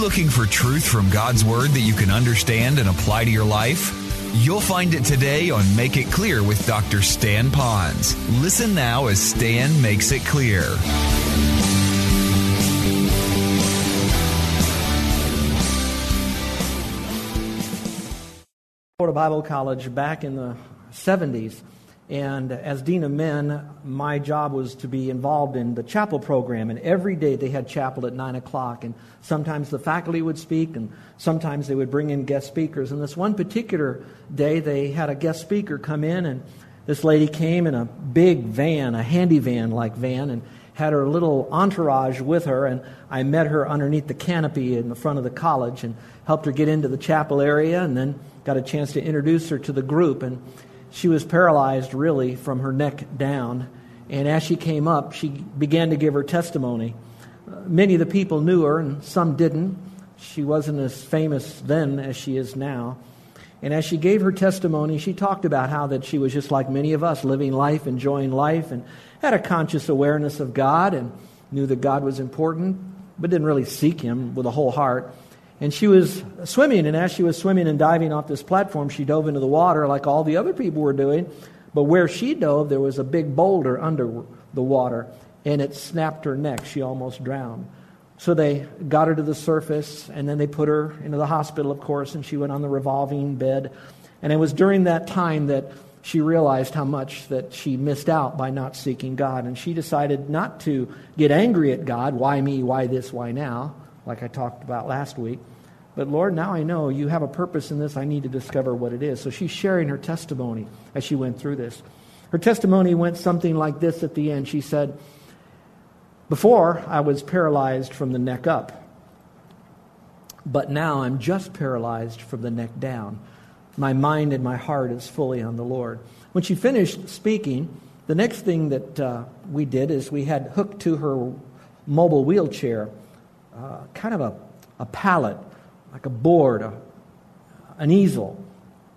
looking for truth from God's Word that you can understand and apply to your life? You'll find it today on Make It Clear with Dr. Stan Ponz. Listen now as Stan makes it clear. Florida Bible College back in the 70s. And as Dean of Men, my job was to be involved in the chapel program. And every day they had chapel at 9 o'clock. And sometimes the faculty would speak, and sometimes they would bring in guest speakers. And this one particular day, they had a guest speaker come in, and this lady came in a big van, a handy van like van, and had her little entourage with her. And I met her underneath the canopy in the front of the college and helped her get into the chapel area, and then got a chance to introduce her to the group. And she was paralyzed really from her neck down. And as she came up, she began to give her testimony. Uh, many of the people knew her, and some didn't. She wasn't as famous then as she is now. And as she gave her testimony, she talked about how that she was just like many of us, living life, enjoying life, and had a conscious awareness of God and knew that God was important, but didn't really seek Him with a whole heart. And she was swimming, and as she was swimming and diving off this platform, she dove into the water like all the other people were doing. But where she dove, there was a big boulder under the water, and it snapped her neck. She almost drowned. So they got her to the surface, and then they put her into the hospital, of course, and she went on the revolving bed. And it was during that time that she realized how much that she missed out by not seeking God. And she decided not to get angry at God. Why me? Why this? Why now? Like I talked about last week. But Lord, now I know you have a purpose in this. I need to discover what it is. So she's sharing her testimony as she went through this. Her testimony went something like this at the end. She said, Before I was paralyzed from the neck up, but now I'm just paralyzed from the neck down. My mind and my heart is fully on the Lord. When she finished speaking, the next thing that uh, we did is we had hooked to her mobile wheelchair uh, kind of a, a pallet like a board, a, an easel.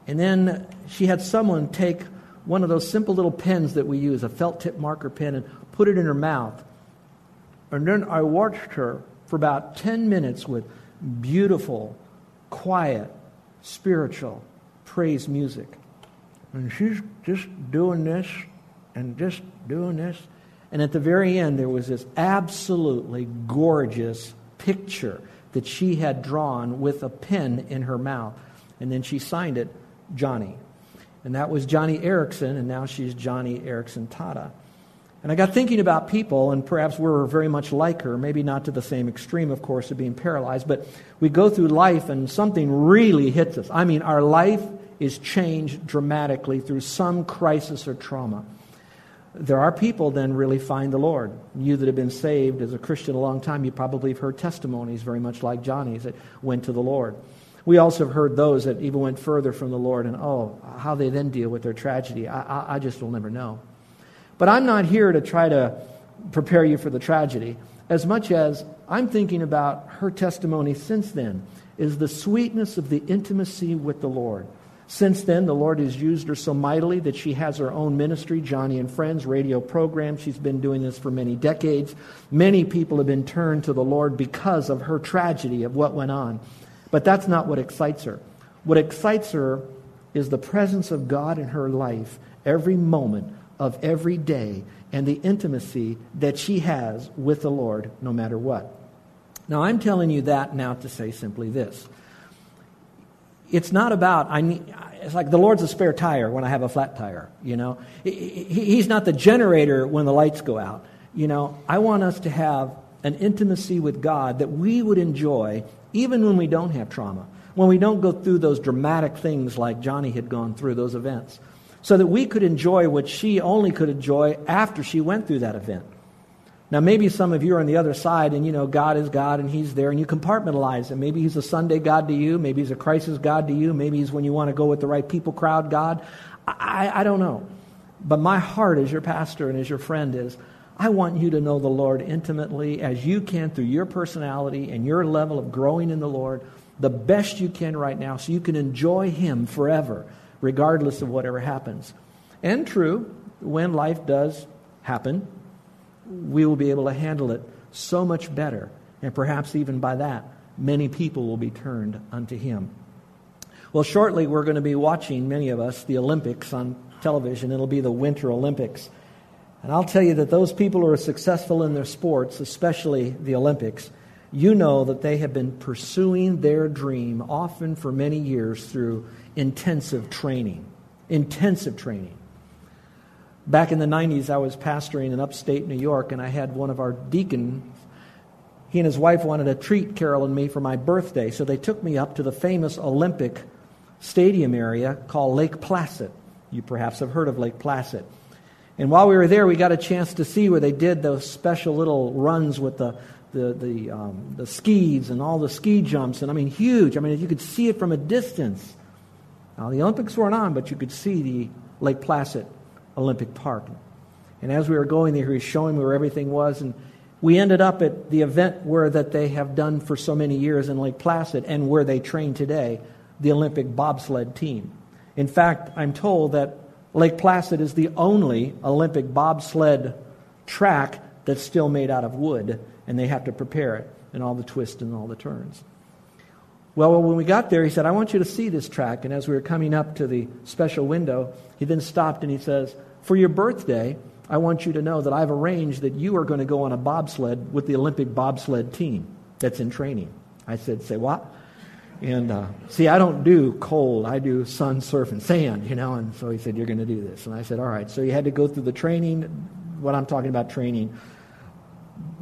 And then she had someone take one of those simple little pens that we use, a felt tip marker pen, and put it in her mouth. And then I watched her for about 10 minutes with beautiful, quiet, spiritual praise music. And she's just doing this and just doing this. And at the very end, there was this absolutely gorgeous picture that she had drawn with a pen in her mouth. And then she signed it, Joni. And that was Joni Eareckson, and now she's Joni Eareckson Tada. And I got thinking about people, and perhaps we're very much like her, maybe not to the same extreme, of course, of being paralyzed, but we go through life and something really hits us. I mean, our life is changed dramatically through some crisis or trauma there are people then really find the Lord. You that have been saved as a Christian a long time, you probably have heard testimonies very much like Joni's that went to the Lord. We also have heard those that even went further from the Lord, and oh, how they then deal with their tragedy. I, I, I just will never know. But I'm not here to try to prepare you for the tragedy as much as I'm thinking about her testimony since then is the sweetness of the intimacy with the Lord. Since then, the Lord has used her so mightily that she has her own ministry, Joni and Friends radio program. She's been doing this for many decades. Many people have been turned to the Lord because of her tragedy of what went on. But that's not what excites her. What excites her is the presence of God in her life every moment of every day and the intimacy that she has with the Lord no matter what. Now, I'm telling you that now to say simply this it's not about I need. It's like the Lord's a spare tire when I have a flat tire. You know, He's not the generator when the lights go out. You know, I want us to have an intimacy with God that we would enjoy even when we don't have trauma, when we don't go through those dramatic things like Joni had gone through those events. so that we could enjoy what she only could enjoy after she went through that event. Now, maybe some of you are on the other side and you know God is God and He's there and you compartmentalize Him. Maybe He's a Sunday God to you. Maybe He's a crisis God to you. Maybe He's when you want to go with the right people crowd God. I, I don't know. But my heart as your pastor and as your friend is I want you to know the Lord intimately as you can through your personality and your level of growing in the Lord, the best you can right now, so you can enjoy Him forever, regardless of whatever happens. And true, when life does happen, we will be able to handle it so much better. And perhaps even by that, many people will be turned unto Him. Well, shortly we're going to be watching, many of us, the Olympics on television. It'll be the Winter Olympics. And I'll tell you that those people who are successful in their sports, especially the Olympics, you know that they have been pursuing their dream often for many years through intensive training. Intensive training. Back in the 90s, I was pastoring in upstate New York, and I had one of our deacons. He and his wife wanted to treat Carol and me for my birthday, so they took me up to the famous Olympic stadium area called Lake Placid. You perhaps have heard of Lake Placid. And while we were there, we got a chance to see where they did those special little runs with the, the, the, um, the skis and all the ski jumps. And I mean, huge. I mean, you could see it from a distance. Now, the Olympics weren't on, but you could see the Lake Placid Olympic Park. And as we were going there, he was showing me where everything was. And we ended up at the event where that they have done for so many years in Lake Placid and where they train today, the Olympic bobsled team. In fact, I'm told that Lake Placid is the only Olympic bobsled track that's still made out of wood, and they have to prepare it and all the twists and all the turns. Well, when we got there, he said, I want you to see this track. And as we were coming up to the special window, he then stopped and he says, For your birthday, I want you to know that I've arranged that you are going to go on a bobsled with the Olympic bobsled team that's in training. I said, Say what? And uh, see, I don't do cold. I do sun, surf, and sand, you know. And so he said, You're going to do this. And I said, All right. So you had to go through the training, what I'm talking about training.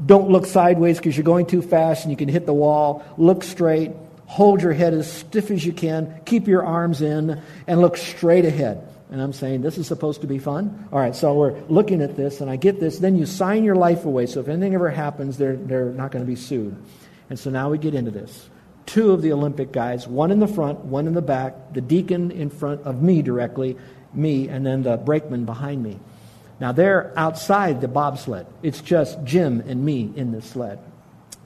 Don't look sideways because you're going too fast and you can hit the wall. Look straight. Hold your head as stiff as you can. Keep your arms in and look straight ahead. And I'm saying, this is supposed to be fun? All right, so we're looking at this, and I get this. Then you sign your life away, so if anything ever happens, they're, they're not going to be sued. And so now we get into this two of the Olympic guys, one in the front, one in the back, the deacon in front of me directly, me, and then the brakeman behind me. Now they're outside the bobsled. It's just Jim and me in the sled.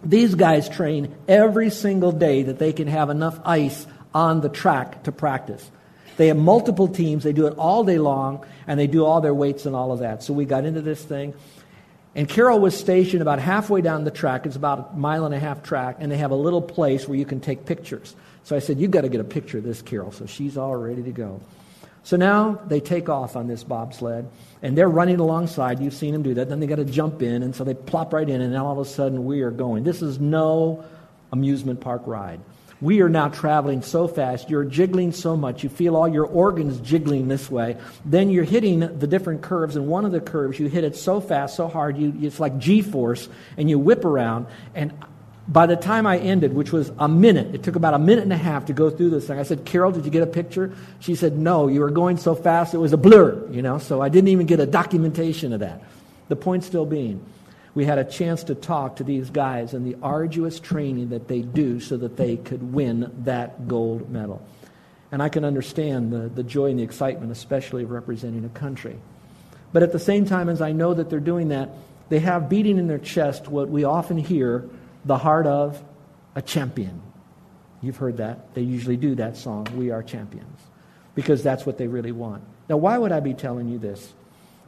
These guys train every single day that they can have enough ice on the track to practice. They have multiple teams. They do it all day long, and they do all their weights and all of that. So we got into this thing. And Carol was stationed about halfway down the track. It's about a mile and a half track, and they have a little place where you can take pictures. So I said, You've got to get a picture of this, Carol. So she's all ready to go. So now they take off on this bobsled, and they're running alongside. You've seen them do that. Then they got to jump in, and so they plop right in, and now all of a sudden we are going. This is no amusement park ride. We are now traveling so fast, you're jiggling so much, you feel all your organs jiggling this way. Then you're hitting the different curves, and one of the curves, you hit it so fast, so hard, you, it's like G force, and you whip around. And by the time I ended, which was a minute, it took about a minute and a half to go through this thing. I said, Carol, did you get a picture? She said, No, you were going so fast, it was a blur, you know, so I didn't even get a documentation of that. The point still being, we had a chance to talk to these guys and the arduous training that they do so that they could win that gold medal. And I can understand the, the joy and the excitement, especially of representing a country. But at the same time, as I know that they're doing that, they have beating in their chest what we often hear the heart of a champion. You've heard that. They usually do that song, We Are Champions, because that's what they really want. Now, why would I be telling you this?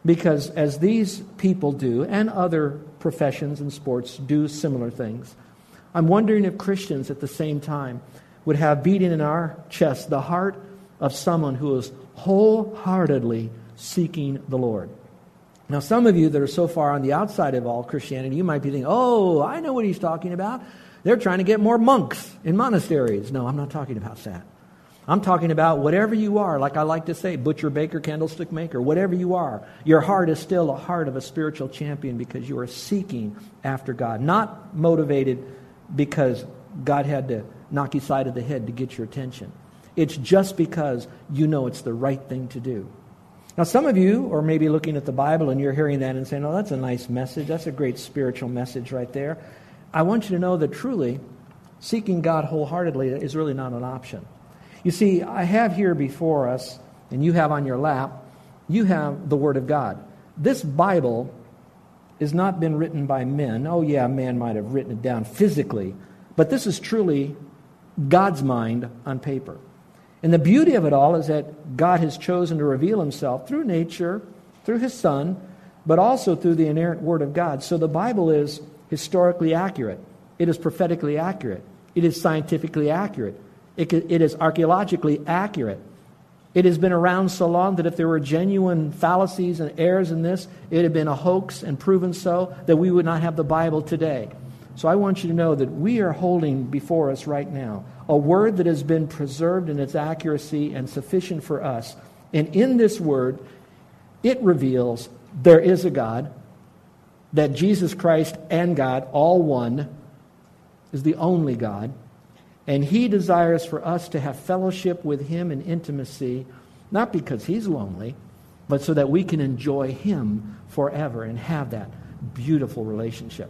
Because as these people do, and other professions and sports do similar things, I'm wondering if Christians at the same time would have beating in our chest the heart of someone who is wholeheartedly seeking the Lord. Now, some of you that are so far on the outside of all Christianity, you might be thinking, oh, I know what he's talking about. They're trying to get more monks in monasteries. No, I'm not talking about that. I'm talking about whatever you are, like I like to say, butcher, baker, candlestick maker, whatever you are. Your heart is still a heart of a spiritual champion because you are seeking after God, not motivated because God had to knock you side of the head to get your attention. It's just because you know it's the right thing to do. Now, some of you are maybe looking at the Bible and you're hearing that and saying, oh, that's a nice message. That's a great spiritual message right there. I want you to know that truly, seeking God wholeheartedly is really not an option. You see, I have here before us, and you have on your lap, you have the Word of God. This Bible has not been written by men. Oh, yeah, man might have written it down physically, but this is truly God's mind on paper. And the beauty of it all is that God has chosen to reveal himself through nature, through his Son, but also through the inerrant Word of God. So the Bible is historically accurate, it is prophetically accurate, it is scientifically accurate, it, it is archaeologically accurate. It has been around so long that if there were genuine fallacies and errors in this, it had been a hoax and proven so that we would not have the Bible today. So I want you to know that we are holding before us right now a word that has been preserved in its accuracy and sufficient for us. And in this word, it reveals there is a God, that Jesus Christ and God, all one, is the only God and he desires for us to have fellowship with him in intimacy, not because he's lonely, but so that we can enjoy him forever and have that beautiful relationship.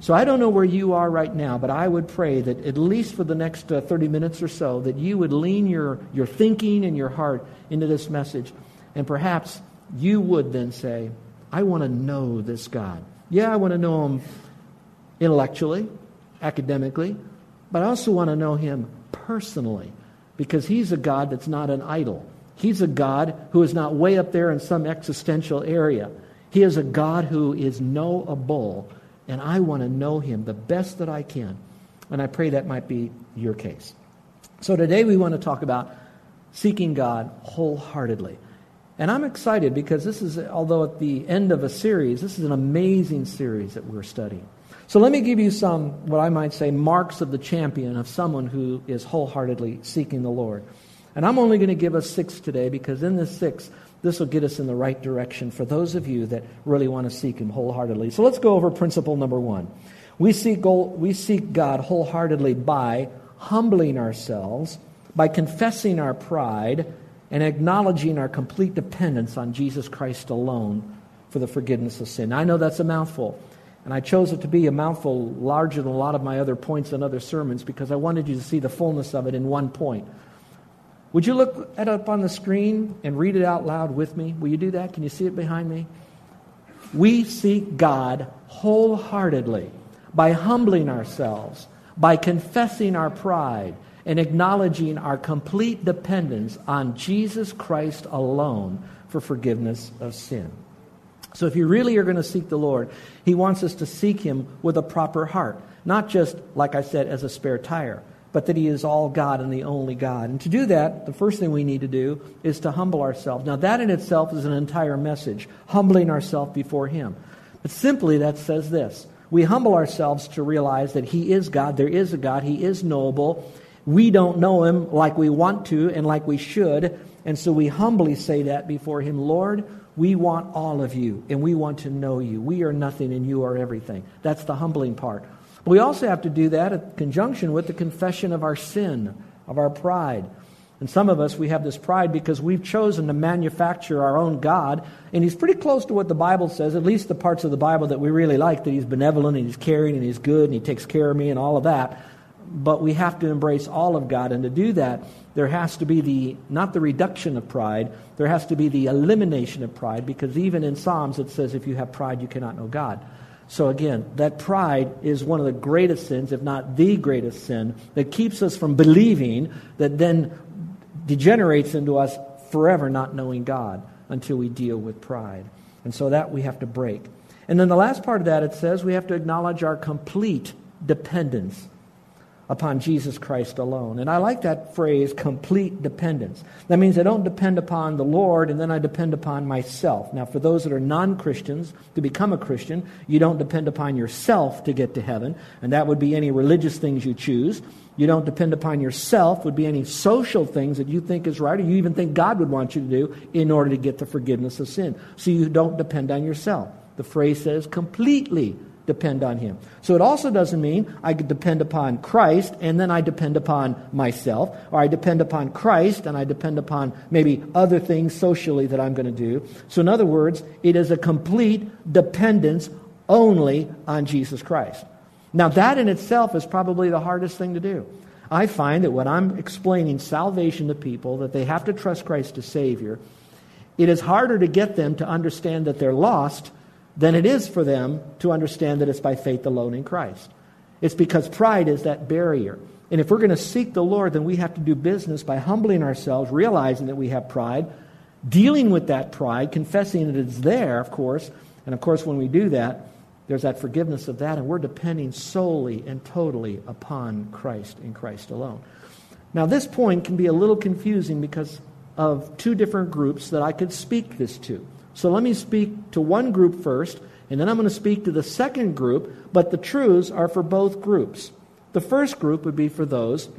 So I don't know where you are right now, but I would pray that at least for the next uh, 30 minutes or so, that you would lean your, your thinking and your heart into this message. And perhaps you would then say, I want to know this God. Yeah, I want to know him intellectually, academically, but I also want to know him personally because he's a God that's not an idol. He's a God who is not way up there in some existential area. He is a God who is knowable, and I want to know him the best that I can. And I pray that might be your case. So today we want to talk about seeking God wholeheartedly. And I'm excited because this is, although at the end of a series, this is an amazing series that we're studying. So let me give you some, what I might say, marks of the champion of someone who is wholeheartedly seeking the Lord. And I'm only going to give us six today because in this six, this will get us in the right direction for those of you that really want to seek Him wholeheartedly. So let's go over principle number one. We seek, we seek God wholeheartedly by humbling ourselves, by confessing our pride, and acknowledging our complete dependence on Jesus Christ alone for the forgiveness of sin. I know that's a mouthful. And I chose it to be a mouthful larger than a lot of my other points and other sermons because I wanted you to see the fullness of it in one point. Would you look it up on the screen and read it out loud with me? Will you do that? Can you see it behind me? We seek God wholeheartedly by humbling ourselves, by confessing our pride, and acknowledging our complete dependence on Jesus Christ alone for forgiveness of sin. So, if you really are going to seek the Lord, He wants us to seek Him with a proper heart, not just, like I said, as a spare tire, but that He is all God and the only God. And to do that, the first thing we need to do is to humble ourselves. Now, that in itself is an entire message, humbling ourselves before Him. But simply, that says this we humble ourselves to realize that He is God, there is a God, He is knowable. We don't know Him like we want to and like we should. And so we humbly say that before Him Lord, we want all of you, and we want to know you. We are nothing, and you are everything. That's the humbling part. We also have to do that in conjunction with the confession of our sin, of our pride. And some of us, we have this pride because we've chosen to manufacture our own God. And he's pretty close to what the Bible says, at least the parts of the Bible that we really like, that he's benevolent and he's caring and he's good and he takes care of me and all of that but we have to embrace all of God. And to do that, there has to be the, not the reduction of pride, there has to be the elimination of pride, because even in Psalms it says, if you have pride, you cannot know God. So again, that pride is one of the greatest sins, if not the greatest sin, that keeps us from believing, that then degenerates into us forever not knowing God until we deal with pride. And so that we have to break. And then the last part of that, it says we have to acknowledge our complete dependence upon Jesus Christ alone. And I like that phrase, complete dependence. That means I don't depend upon the Lord and then I depend upon myself. Now, for those that are non Christians, to become a Christian, you don't depend upon yourself to get to heaven, and that would be any religious things you choose. You don't depend upon yourself, would be any social things that you think is right or you even think God would want you to do in order to get the forgiveness of sin. So you don't depend on yourself. The phrase says completely depend on Him. So it also doesn't mean I could depend upon Christ and then I depend upon myself, or I depend upon Christ and I depend upon maybe other things socially that I'm going to do. So, in other words, it is a complete dependence only on Jesus Christ. Now, that in itself is probably the hardest thing to do. I find that when I'm explaining salvation to people, that they have to trust Christ as Savior, it is harder to get them to understand that they're lost than it is for them to understand that it's by faith alone in Christ. It's because pride is that barrier. And if we're going to seek the Lord, then we have to do business by humbling ourselves, realizing that we have pride, dealing with that pride, confessing that it's there, of course. And of course, when we do that, there's that forgiveness of that, and we're depending solely and totally upon Christ in Christ alone. Now, this point can be a little confusing because of two different groups that I could speak this to. So let me speak to one group first, and then I'm going to speak to the second group, but the truths are for both groups. The first group would be for those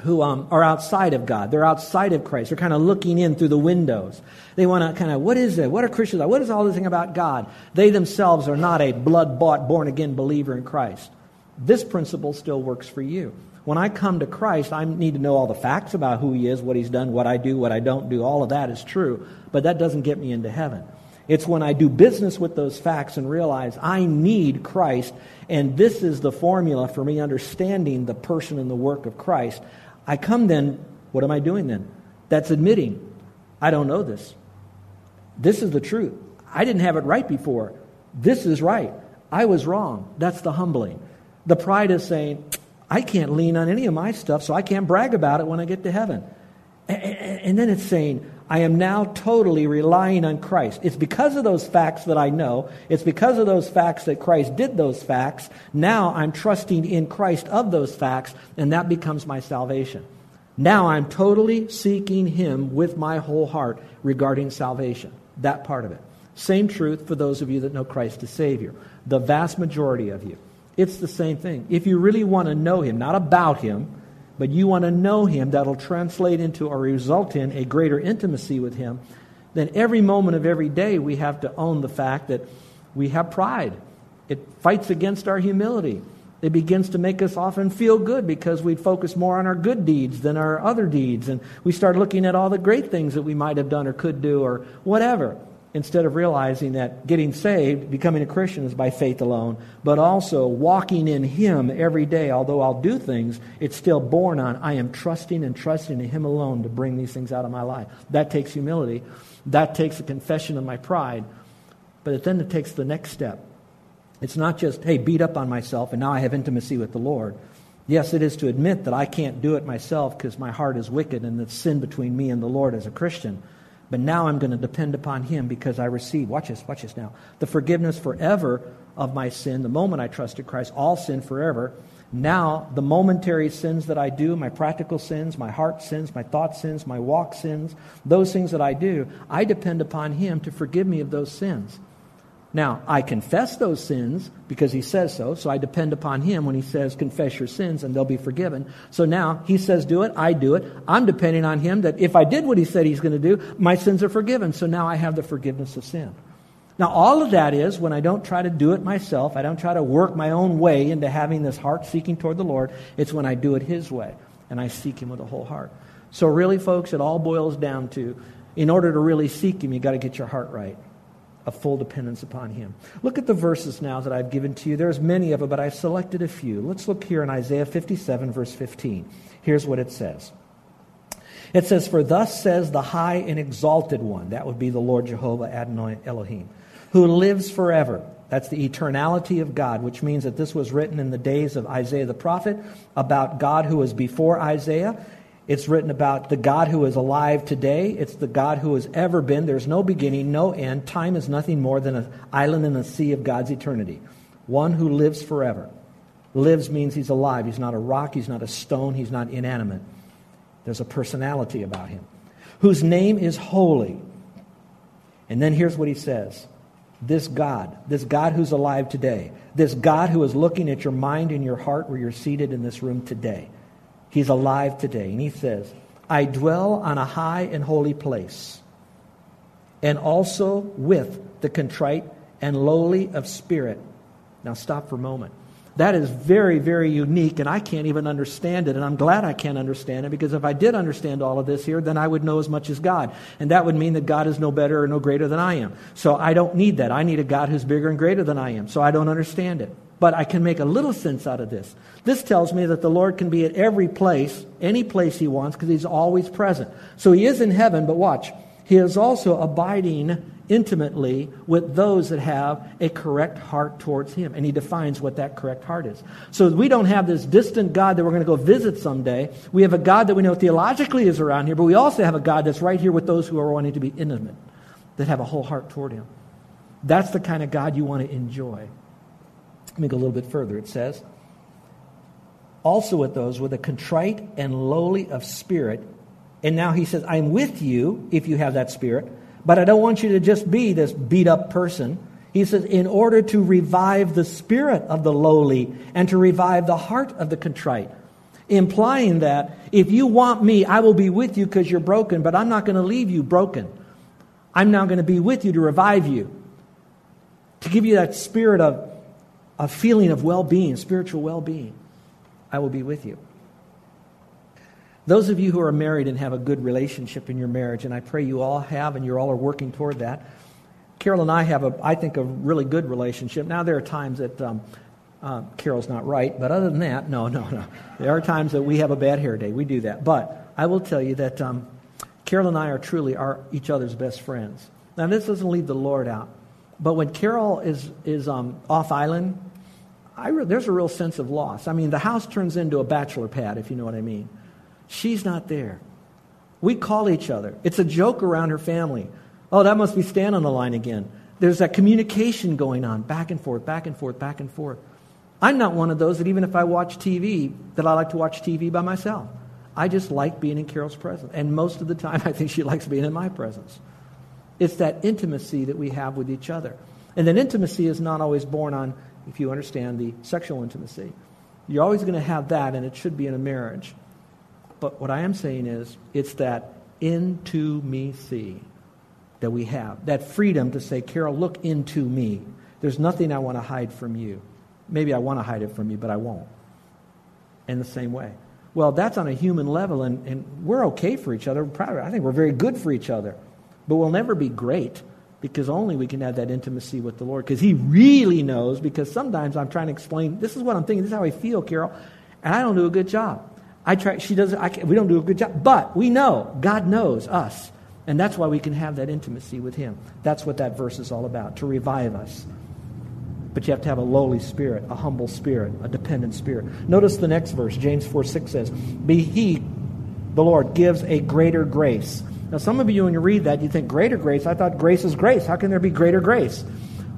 who um, are outside of God. They're outside of Christ. They're kind of looking in through the windows. They want to kind of, what is it? What are Christians like? What is all this thing about God? They themselves are not a blood bought, born again believer in Christ. This principle still works for you. When I come to Christ, I need to know all the facts about who He is, what He's done, what I do, what I don't do. All of that is true, but that doesn't get me into heaven. It's when I do business with those facts and realize I need Christ, and this is the formula for me understanding the person and the work of Christ. I come then, what am I doing then? That's admitting, I don't know this. This is the truth. I didn't have it right before. This is right. I was wrong. That's the humbling. The pride is saying, I can't lean on any of my stuff, so I can't brag about it when I get to heaven. And then it's saying, I am now totally relying on Christ. It's because of those facts that I know. It's because of those facts that Christ did those facts. Now I'm trusting in Christ of those facts, and that becomes my salvation. Now I'm totally seeking Him with my whole heart regarding salvation. That part of it. Same truth for those of you that know Christ as Savior. The vast majority of you. It's the same thing. If you really want to know Him, not about Him, but you want to know Him, that'll translate into or result in a greater intimacy with Him, then every moment of every day we have to own the fact that we have pride. It fights against our humility. It begins to make us often feel good because we focus more on our good deeds than our other deeds. And we start looking at all the great things that we might have done or could do or whatever instead of realizing that getting saved, becoming a Christian, is by faith alone, but also walking in Him every day. Although I'll do things, it's still born on I am trusting and trusting in Him alone to bring these things out of my life. That takes humility. That takes a confession of my pride. But it then it takes the next step. It's not just, hey, beat up on myself and now I have intimacy with the Lord. Yes, it is to admit that I can't do it myself because my heart is wicked and there's sin between me and the Lord as a Christian. But now I'm going to depend upon Him because I receive, watch this, watch this now, the forgiveness forever of my sin. The moment I trusted Christ, all sin forever. Now, the momentary sins that I do, my practical sins, my heart sins, my thought sins, my walk sins, those things that I do, I depend upon Him to forgive me of those sins. Now, I confess those sins because he says so, so I depend upon him when he says, confess your sins and they'll be forgiven. So now he says, do it, I do it. I'm depending on him that if I did what he said he's going to do, my sins are forgiven. So now I have the forgiveness of sin. Now, all of that is when I don't try to do it myself, I don't try to work my own way into having this heart seeking toward the Lord. It's when I do it his way and I seek him with a whole heart. So, really, folks, it all boils down to in order to really seek him, you've got to get your heart right a full dependence upon Him. Look at the verses now that I've given to you. There's many of them, but I've selected a few. Let's look here in Isaiah 57, verse 15. Here's what it says. It says, For thus says the high and exalted one, that would be the Lord Jehovah Adonai Elohim, who lives forever. That's the eternality of God, which means that this was written in the days of Isaiah the prophet about God who was before Isaiah it's written about the God who is alive today. It's the God who has ever been. There's no beginning, no end. Time is nothing more than an island in the sea of God's eternity. One who lives forever. Lives means he's alive. He's not a rock. He's not a stone. He's not inanimate. There's a personality about him. Whose name is holy. And then here's what he says This God, this God who's alive today, this God who is looking at your mind and your heart where you're seated in this room today He's alive today. And he says, I dwell on a high and holy place, and also with the contrite and lowly of spirit, Now, stop for a moment. That is very, very unique, and I can't even understand it. And I'm glad I can't understand it because if I did understand all of this here, then I would know as much as God. And that would mean that God is no better or no greater than I am. So I don't need that. I need a God who's bigger and greater than I am. So I don't understand it. But I can make a little sense out of this. This tells me that the Lord can be at every place, any place He wants, because He's always present. So He is in heaven, but watch. He is also abiding intimately with those that have a correct heart towards Him. And He defines what that correct heart is. So we don't have this distant God that we're going to go visit someday. We have a God that we know theologically is around here, but we also have a God that's right here with those who are wanting to be intimate, that have a whole heart toward Him. That's the kind of God you want to enjoy. Let me go a little bit further. It says, also with those with a contrite and lowly of spirit. And now he says, I'm with you if you have that spirit but I don't want you to just be this beat up person. He says, in order to revive the spirit of the lowly and to revive the heart of the contrite. Implying that if you want me, I will be with you because you're broken, but I'm not going to leave you broken. I'm now going to be with you to revive you, to give you that spirit of a feeling of well being, spiritual well being. I will be with you. Those of you who are married and have a good relationship in your marriage, and I pray you all have, and you all are working toward that. Carol and I have, a, I think, a really good relationship. Now, there are times that um, uh, Carol's not right, but other than that, no, no, no. There are times that we have a bad hair day. We do that. But I will tell you that um, Carol and I are truly are each other's best friends. Now, this doesn't leave the Lord out. But when Carol is, is um, off island, re- there's a real sense of loss. I mean, the house turns into a bachelor pad, if you know what I mean. She's not there. We call each other. It's a joke around her family. Oh, that must be Stan on the line again. There's that communication going on, back and forth, back and forth, back and forth. I'm not one of those that even if I watch TV, that I like to watch TV by myself. I just like being in Carol's presence. And most of the time, I think she likes being in my presence. It's that intimacy that we have with each other. And that intimacy is not always born on, if you understand, the sexual intimacy. You're always going to have that, and it should be in a marriage. But what I am saying is, it's that into me see that we have. That freedom to say, Carol, look into me. There's nothing I want to hide from you. Maybe I want to hide it from you, but I won't. In the same way. Well, that's on a human level, and, and we're okay for each other. I think we're very good for each other. But we'll never be great because only we can have that intimacy with the Lord. Because He really knows, because sometimes I'm trying to explain, this is what I'm thinking, this is how I feel, Carol, and I don't do a good job. I try, she doesn't, I we don't do a good job. But we know, God knows us. And that's why we can have that intimacy with Him. That's what that verse is all about, to revive us. But you have to have a lowly spirit, a humble spirit, a dependent spirit. Notice the next verse, James 4 6 says, Be He, the Lord, gives a greater grace. Now, some of you, when you read that, you think, Greater grace? I thought grace is grace. How can there be greater grace?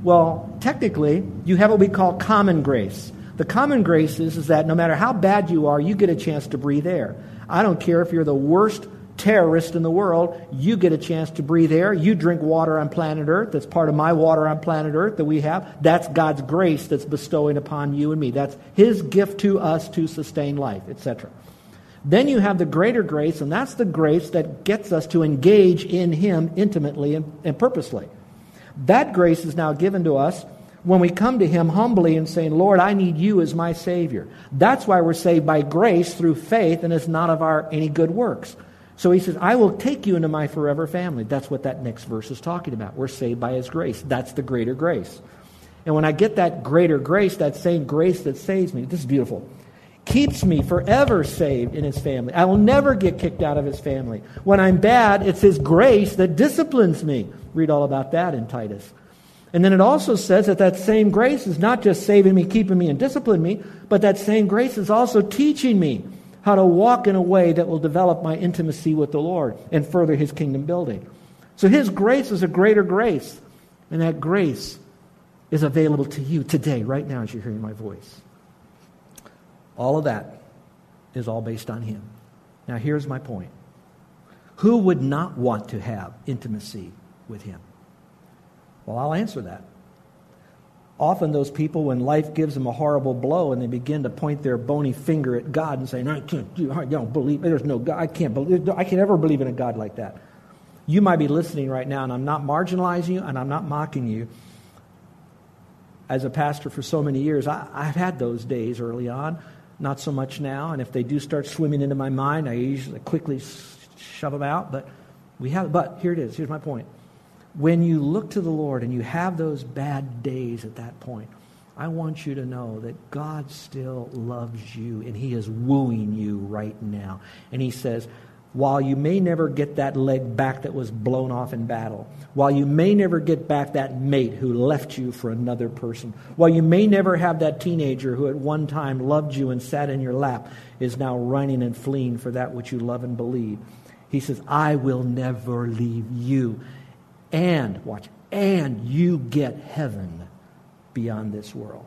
Well, technically, you have what we call common grace. The common grace is, is that no matter how bad you are, you get a chance to breathe air. I don't care if you're the worst terrorist in the world, you get a chance to breathe air. You drink water on planet Earth. That's part of my water on planet Earth that we have. That's God's grace that's bestowing upon you and me. That's His gift to us to sustain life, etc. Then you have the greater grace, and that's the grace that gets us to engage in Him intimately and, and purposely. That grace is now given to us when we come to Him humbly and saying, Lord, I need you as my Savior. That's why we're saved by grace through faith and it's not of our any good works. So he says, I will take you into my forever family. That's what that next verse is talking about. We're saved by his grace. That's the greater grace. And when I get that greater grace, that same grace that saves me, this is beautiful, keeps me forever saved in his family. I will never get kicked out of his family. When I'm bad, it's his grace that disciplines me. Read all about that in Titus. And then it also says that that same grace is not just saving me, keeping me, and disciplining me, but that same grace is also teaching me how to walk in a way that will develop my intimacy with the Lord and further his kingdom building. So his grace is a greater grace, and that grace is available to you today, right now, as you're hearing my voice. All of that is all based on him. Now, here's my point. Who would not want to have intimacy with him? Well, I'll answer that. Often, those people, when life gives them a horrible blow and they begin to point their bony finger at God and say, I can't do, I don't believe, there's no God, I can't believe, I can never believe in a God like that. You might be listening right now, and I'm not marginalizing you and I'm not mocking you. as a pastor for so many years, I, I've had those days early on, not so much now. And if they do start swimming into my mind, I usually quickly shove them out. But we have. But here it is. Here's my point. When you look to the Lord and you have those bad days at that point, I want you to know that God still loves you and He is wooing you right now. And He says, while you may never get that leg back that was blown off in battle, while you may never get back that mate who left you for another person, while you may never have that teenager who at one time loved you and sat in your lap, is now running and fleeing for that which you love and believe. He says, I will never leave you. And, watch, and you get heaven beyond this world.